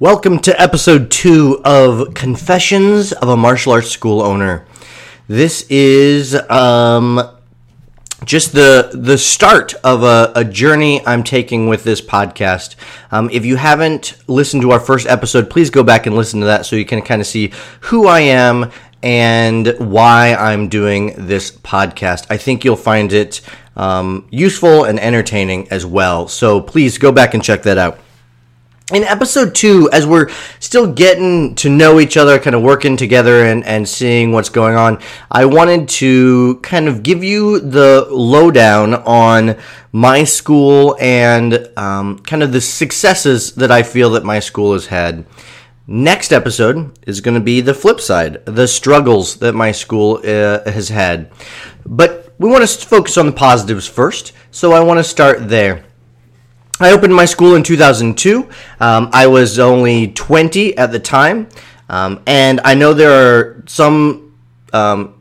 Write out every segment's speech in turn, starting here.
Welcome to episode two of Confessions of a Martial Arts School Owner. This is um, just the the start of a, a, journey I'm taking with this podcast. Um, if you haven't listened to our first episode, please go back and listen to that so you can kind of see who I am and why I'm doing this podcast. I think you'll find it um, useful and entertaining as well. So please go back and check that out in episode two, as we're still getting to know each other, kind of working together and, and seeing what's going on, I wanted to kind of give you the lowdown on my school and um, kind of the successes that I feel that my school has had. Next episode is going to be the flip side, the struggles that my school uh, has had. But we want to focus on the positives first, so I want to start there. I opened my school in 2002. Um, I was only 20 at the time. Um, and I know there are some um,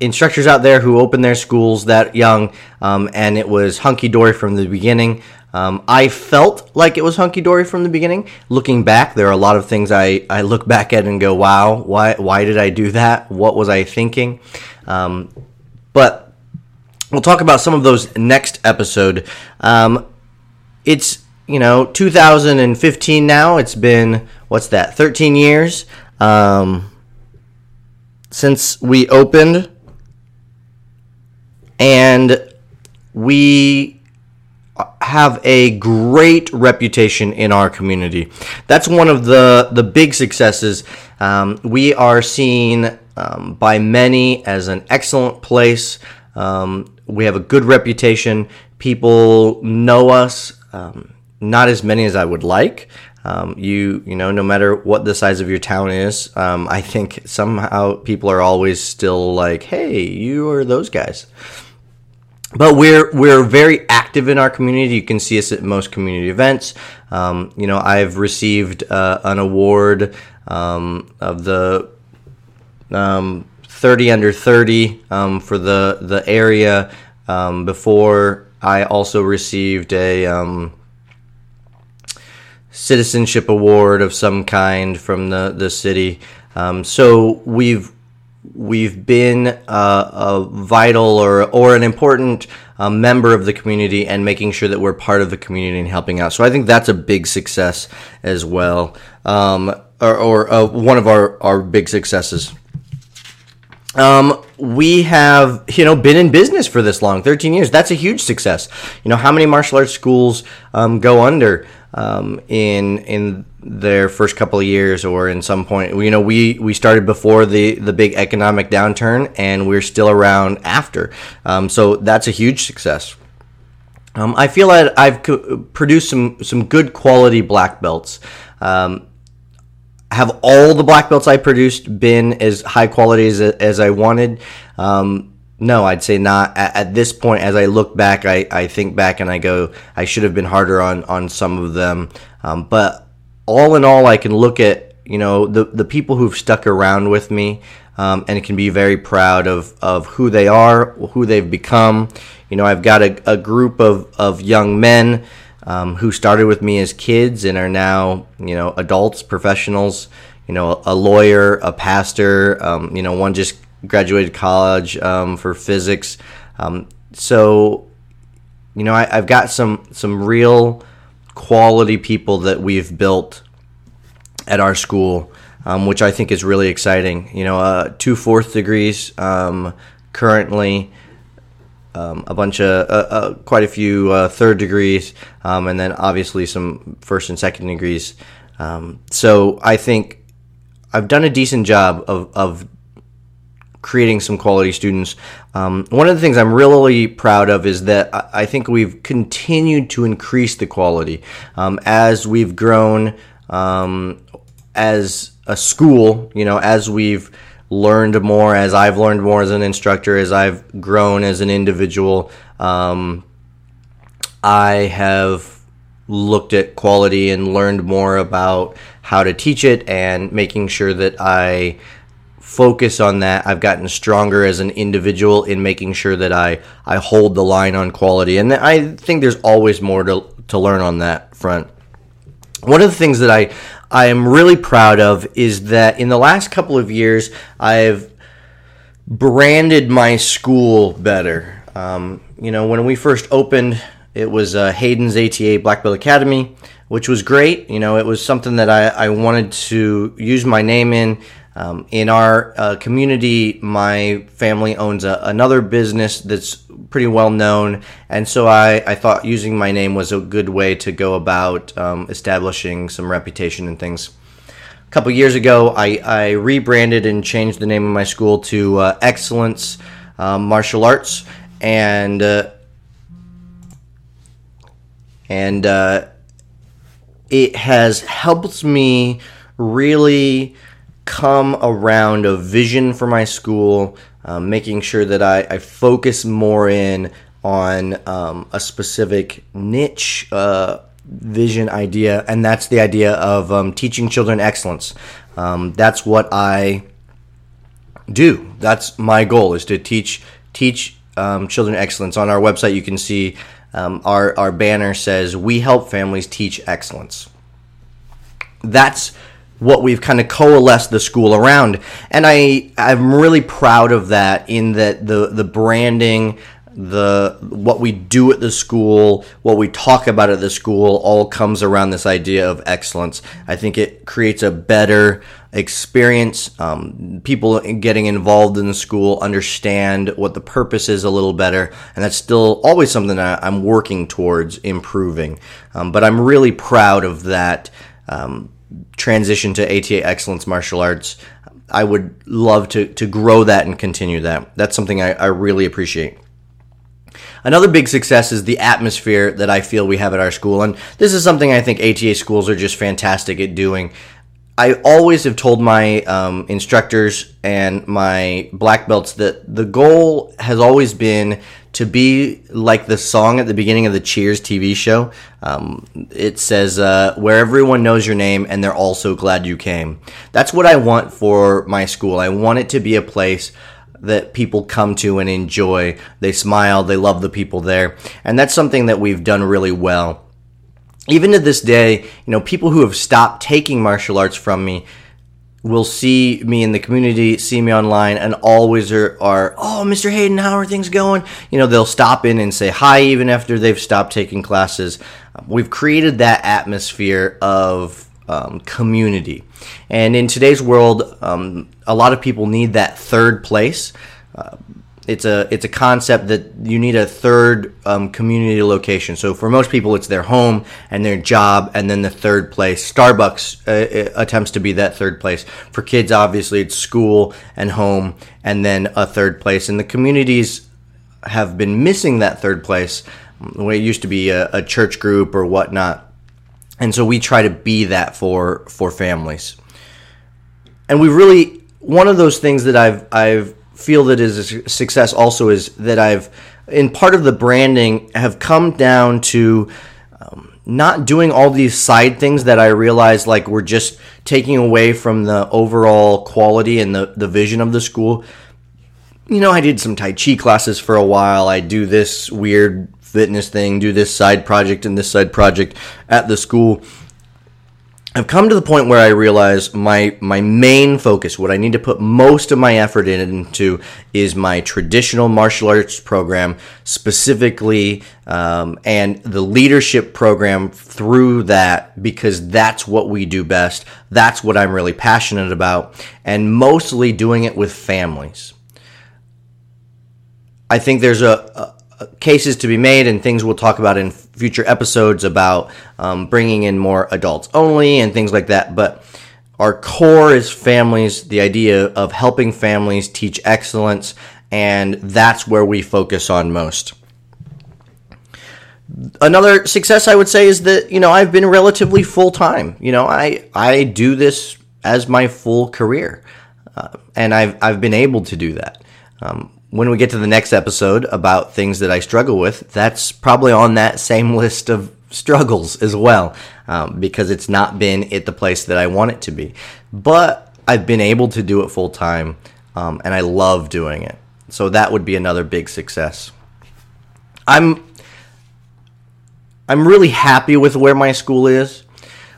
instructors out there who opened their schools that young, um, and it was hunky dory from the beginning. Um, I felt like it was hunky dory from the beginning. Looking back, there are a lot of things I, I look back at and go, wow, why, why did I do that? What was I thinking? Um, but we'll talk about some of those next episode. Um, it's you know 2015 now. It's been what's that? 13 years um, since we opened, and we have a great reputation in our community. That's one of the the big successes. Um, we are seen um, by many as an excellent place. Um, we have a good reputation. People know us um, not as many as I would like. Um, you you know, no matter what the size of your town is, um, I think somehow people are always still like, "Hey, you are those guys." But we're we're very active in our community. You can see us at most community events. Um, you know, I've received uh, an award um, of the um, 30 under 30 for the the area before I also received a um, citizenship award of some kind from the the city. Um, so we've we've been uh, a vital or or an important uh, member of the community and making sure that we're part of the community and helping out. So I think that's a big success as well, um, or, or uh, one of our our big successes. Um, we have, you know, been in business for this long, 13 years. That's a huge success. You know, how many martial arts schools um, go under um, in in their first couple of years, or in some point? You know, we we started before the the big economic downturn, and we're still around after. Um, so that's a huge success. Um, I feel that I've co- produced some some good quality black belts. Um, have all the black belts I produced been as high quality as, as I wanted? Um, no, I'd say not. At, at, this point, as I look back, I, I think back and I go, I should have been harder on, on some of them. Um, but all in all, I can look at, you know, the, the people who've stuck around with me um, and can be very proud of, of who they are, who they've become. You know, I've got a, a group of, of young men um, who started with me as kids and are now, you know, adults, professionals, you know, a lawyer, a pastor, um, you know, one just graduated college um, for physics. Um, so, you know, I, have got some some real quality people that we've built at our school, um, which I think is really exciting. You know, uh, two fourth degrees um, currently um, a bunch of uh, uh, quite a few uh, third degrees, um, and then obviously some first and second degrees. Um, so I think I've done a decent job of, of creating some quality students. Um, one of the things I'm really proud of is that I, I think we've continued to increase the quality um, as we've grown. Um, as a school, you know, as we've learned more, as I've learned more as an instructor, as I've grown as an individual, um, I have looked at quality and learned more about how to teach it and making sure that I focus on that. I've gotten stronger as an individual in making sure that I, I hold the line on quality. And I think there's always more to, to learn on that front. One of the things that I, I am really proud of is that in the last couple of years, I've branded my school better. Um, you know, when we first opened, it was uh, Hayden's ATA Black Belt Academy, which was great. You know, it was something that I, I wanted to use my name in. Um, in our uh, community, my family owns a, another business that's pretty well known, and so I, I thought using my name was a good way to go about um, establishing some reputation and things. A couple years ago, I, I, rebranded and changed the name of my school to uh, Excellence um, Martial Arts, and uh, and uh, it has helped me really come around a vision for my school, um, making sure that I, I, focus more in on um, a specific niche uh, vision idea, and that's the idea of um, teaching children excellence. Um, that's what I do. That's my goal is to teach teach um, children excellence. On our website, you can see um, our our banner says "We help families teach excellence." That's what we've kind of coalesced the school around. And I I'm really proud of that in that the the branding the what we do at the school, what we talk about at the school all comes around this idea of excellence. I think it creates a better experience. Um, people getting involved in the school understand what the purpose is a little better, and that's still always something I'm working towards improving. Um, but I'm really proud of that. Um, transition to ATA Excellence Martial Arts. I would love to, to grow that and continue that. That's something I, I really appreciate. Another big success is the atmosphere that I feel we have at our school. And this is something I think ATA schools are just fantastic at doing. I always have told my um, instructors and my black belts that the goal has always been to be like the song at the beginning of the Cheers TV show. Um, it says, uh, where everyone knows your name and they're all so glad you came. That's what I want for my school. I want it to be a place that people come to and enjoy. They smile, they love the people there. And that's something that we've done really well even to this day, you know, people who have stopped taking martial arts from me will see me in the community, see me online, and always are, are, oh, Mr. Hayden, how are things going? You know, they'll stop in and say hi even after they've stopped taking classes. We've created that atmosphere of um, community. And in today's world, um, a lot of people need that third place. Uh, it's a it's a concept that you need a third um, community location. So for most people, it's their home and their job, and then the third place. Starbucks uh, uh, attempts to be that third place. For kids, obviously, it's school and home, and then a third place. And the communities have been missing that third place. When it used to be a, a church group or whatnot, and so we try to be that for for families. And we really one of those things that I've I've feel that is a success also is that I've, in part of the branding, have come down to um, not doing all these side things that I realize like we're just taking away from the overall quality and the, the vision of the school. You know, I did some Tai Chi classes for a while. I do this weird fitness thing, do this side project and this side project at the school. I've come to the point where I realize my my main focus, what I need to put most of my effort into, is my traditional martial arts program, specifically, um, and the leadership program through that, because that's what we do best. That's what I'm really passionate about, and mostly doing it with families. I think there's a, cases to be made and things we'll talk about in future episodes about um, bringing in more adults only and things like that. But our core is families, the idea of helping families teach excellence, and that's where we focus on most. Another success I would say is that you know I've been relatively full time. You know I I do this as my full career. Uh, and I've, I've been able to do that. Um, when we get to the next episode about things that I struggle with, that's probably on that same list of struggles as well, um, because it's not been at the place that I want it to be. But I've been able to do it full time, um, and I love doing it. So that would be another big success. I'm I'm really happy with where my school is.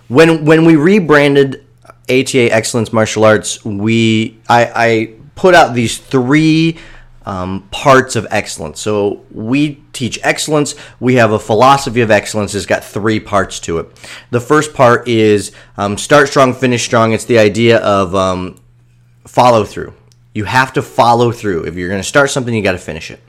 When when we rebranded ATA Excellence Martial Arts, we I, I put out these three um, parts of excellence. So we teach excellence. We have a philosophy of excellence. It's got three parts to it. The first part is um, start strong, finish strong. It's the idea of um, follow through. You have to follow through. If you're going to start something, you got to finish it.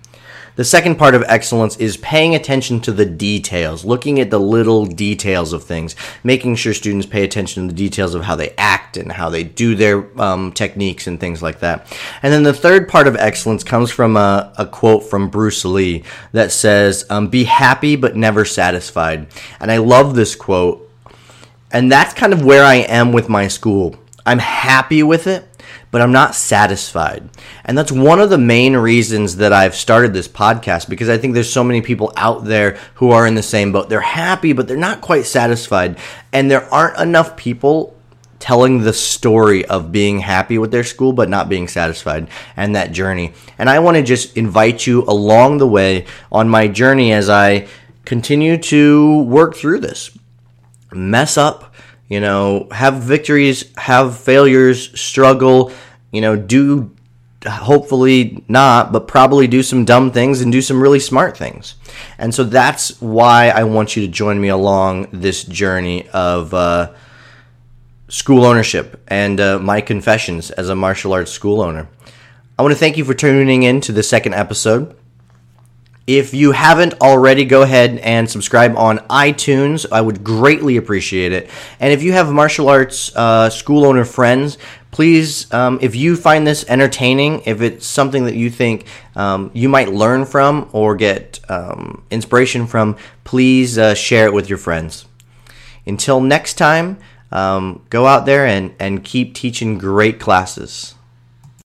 The second part of excellence is paying attention to the details, looking at the little details of things, making sure students pay attention to the details of how they and how they do their um, techniques and things like that. And then the third part of excellence comes from a, a quote from Bruce Lee that says, um, Be happy but never satisfied. And I love this quote. And that's kind of where I am with my school. I'm happy with it but I'm not satisfied. And that's one of the main reasons that I've started this podcast because I think there's so many people out there who are in the same boat. They're happy, but they're not quite satisfied. And there aren't enough people telling the story of being happy with their school but not being satisfied and that journey. And I want to just invite you along the way on my journey as I continue to work through this. Mess up, you know, have victories, have failures, struggle, you know, do hopefully not, but probably do some dumb things and do some really smart things. And so that's why I want you to join me along this journey of uh, school ownership and uh, my confessions as a martial arts school owner. I want to thank you for tuning in to the second episode. If you haven't already, go ahead and subscribe on iTunes. I would greatly appreciate it. And if you have martial arts uh, school owner friends, please, um, if you find this entertaining, if it's something that you think um, you might learn from or get um, inspiration from, please uh, share it with your friends. Until next time, um, go out there and, and keep teaching great classes.